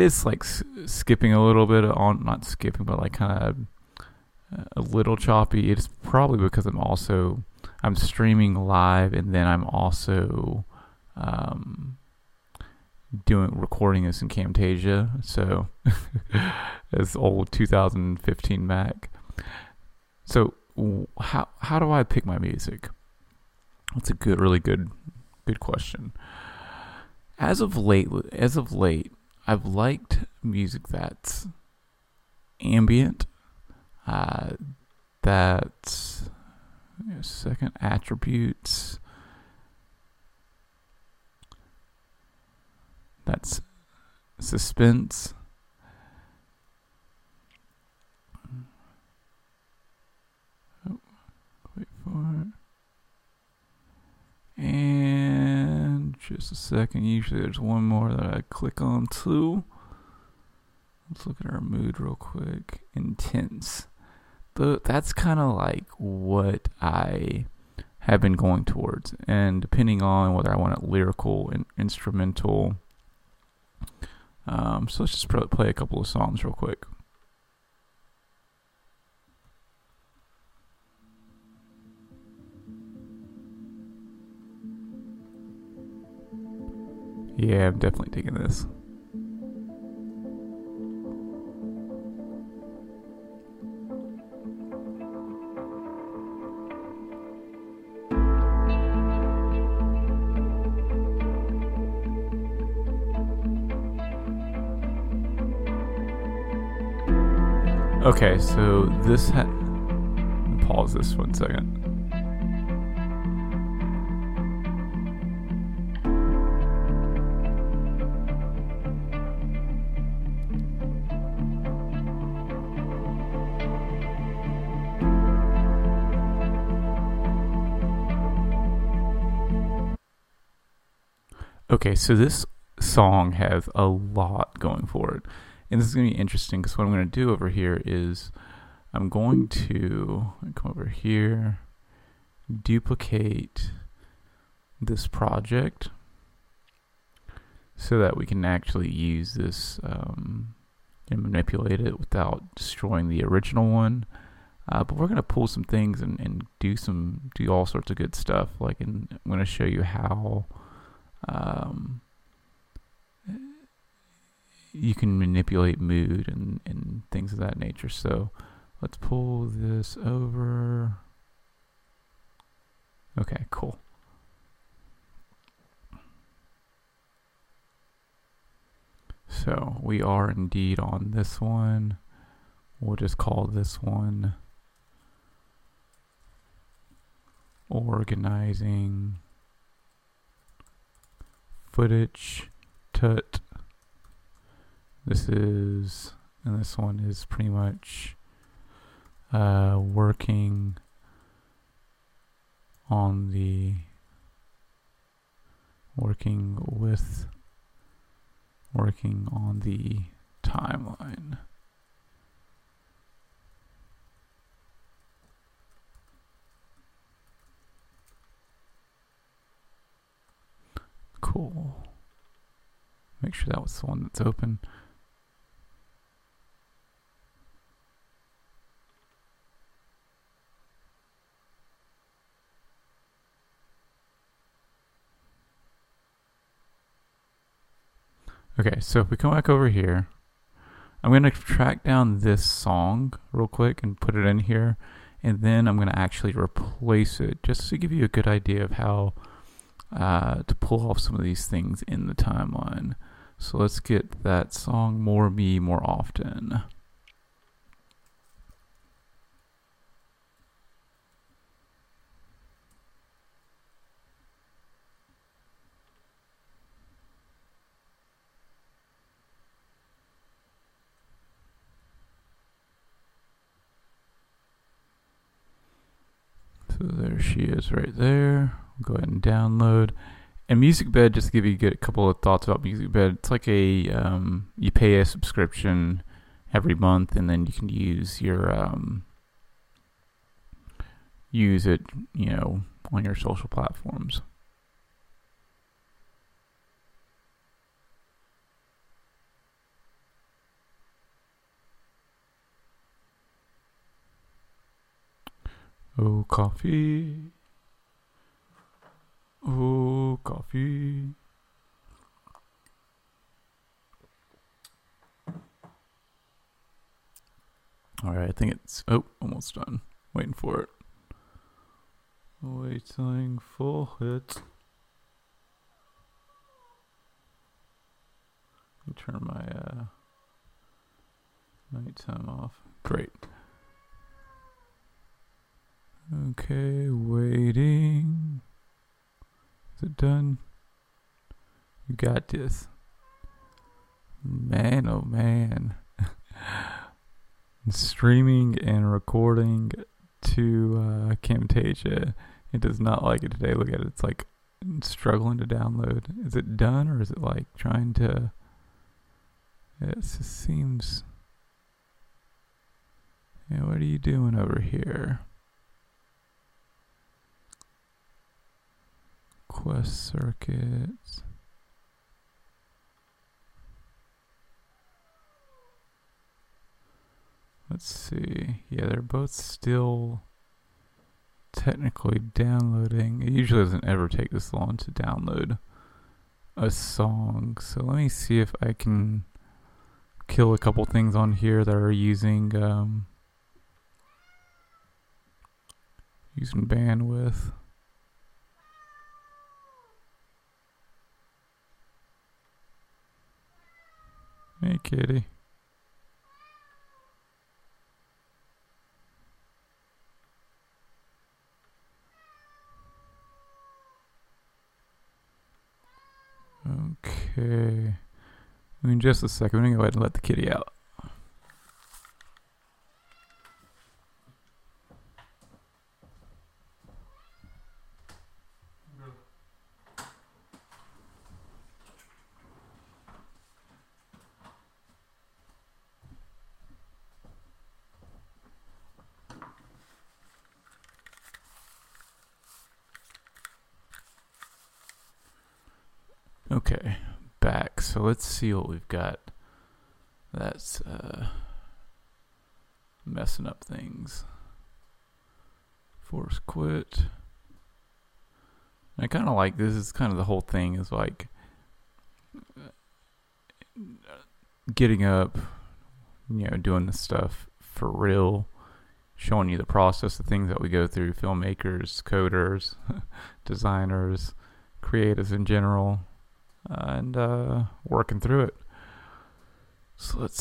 it's like skipping a little bit on, not skipping, but like kind of a little choppy. It's probably because I'm also I'm streaming live, and then I'm also um, doing recording this in Camtasia. So it's old 2015 Mac. So how how do I pick my music? That's a good, really good, good question. As of late, as of late, I've liked music that's ambient, uh, that second attributes. That's suspense. Oh, wait for it. And just a second. Usually there's one more that I click on too. Let's look at our mood real quick. Intense. The, that's kind of like what I have been going towards. And depending on whether I want it lyrical and instrumental. Um, so let's just play a couple of songs real quick. Yeah, I'm definitely taking this. Okay, so this ha- pause this one second. Okay, so this song has a lot going for it. And this is going to be interesting because what I'm going to do over here is I'm going to come over here, duplicate this project so that we can actually use this um, and manipulate it without destroying the original one. Uh, but we're going to pull some things and, and do some do all sorts of good stuff. Like, and I'm going to show you how um, you can manipulate mood and, and things of that nature. So let's pull this over. Okay, cool. So we are indeed on this one. We'll just call this one organizing footage tut. This is and this one is pretty much uh, working on the working with working on the timeline cool make sure that was the one that's open Okay, so if we come back over here, I'm going to track down this song real quick and put it in here. And then I'm going to actually replace it just to give you a good idea of how uh, to pull off some of these things in the timeline. So let's get that song More Me More Often. So there she is right there. Go ahead and download. And MusicBed, just to give you a couple of thoughts about MusicBed, it's like a um, you pay a subscription every month, and then you can use your um, use it, you know, on your social platforms. Oh, coffee. Oh, coffee. All right, I think it's oh, almost done. Waiting for it. Waiting for it. Turn my uh, nighttime off. Great. Okay, waiting. Is it done? You got this. Man, oh man. Streaming and recording to uh, Camtasia. It does not like it today. Look at it. It's like struggling to download. Is it done or is it like trying to. It just seems. Yeah, what are you doing over here? Quest circuits. Let's see. Yeah, they're both still technically downloading. It usually doesn't ever take this long to download a song. So let me see if I can kill a couple things on here that are using um, using bandwidth. Hey, kitty. Okay. In just a second, we're going to go ahead and let the kitty out. Okay, back. So let's see what we've got. That's uh, messing up things. Force quit. I kind of like this. Is kind of the whole thing is like getting up, you know, doing this stuff for real, showing you the process, the things that we go through, filmmakers, coders, designers, creatives in general and uh, working through it. So let's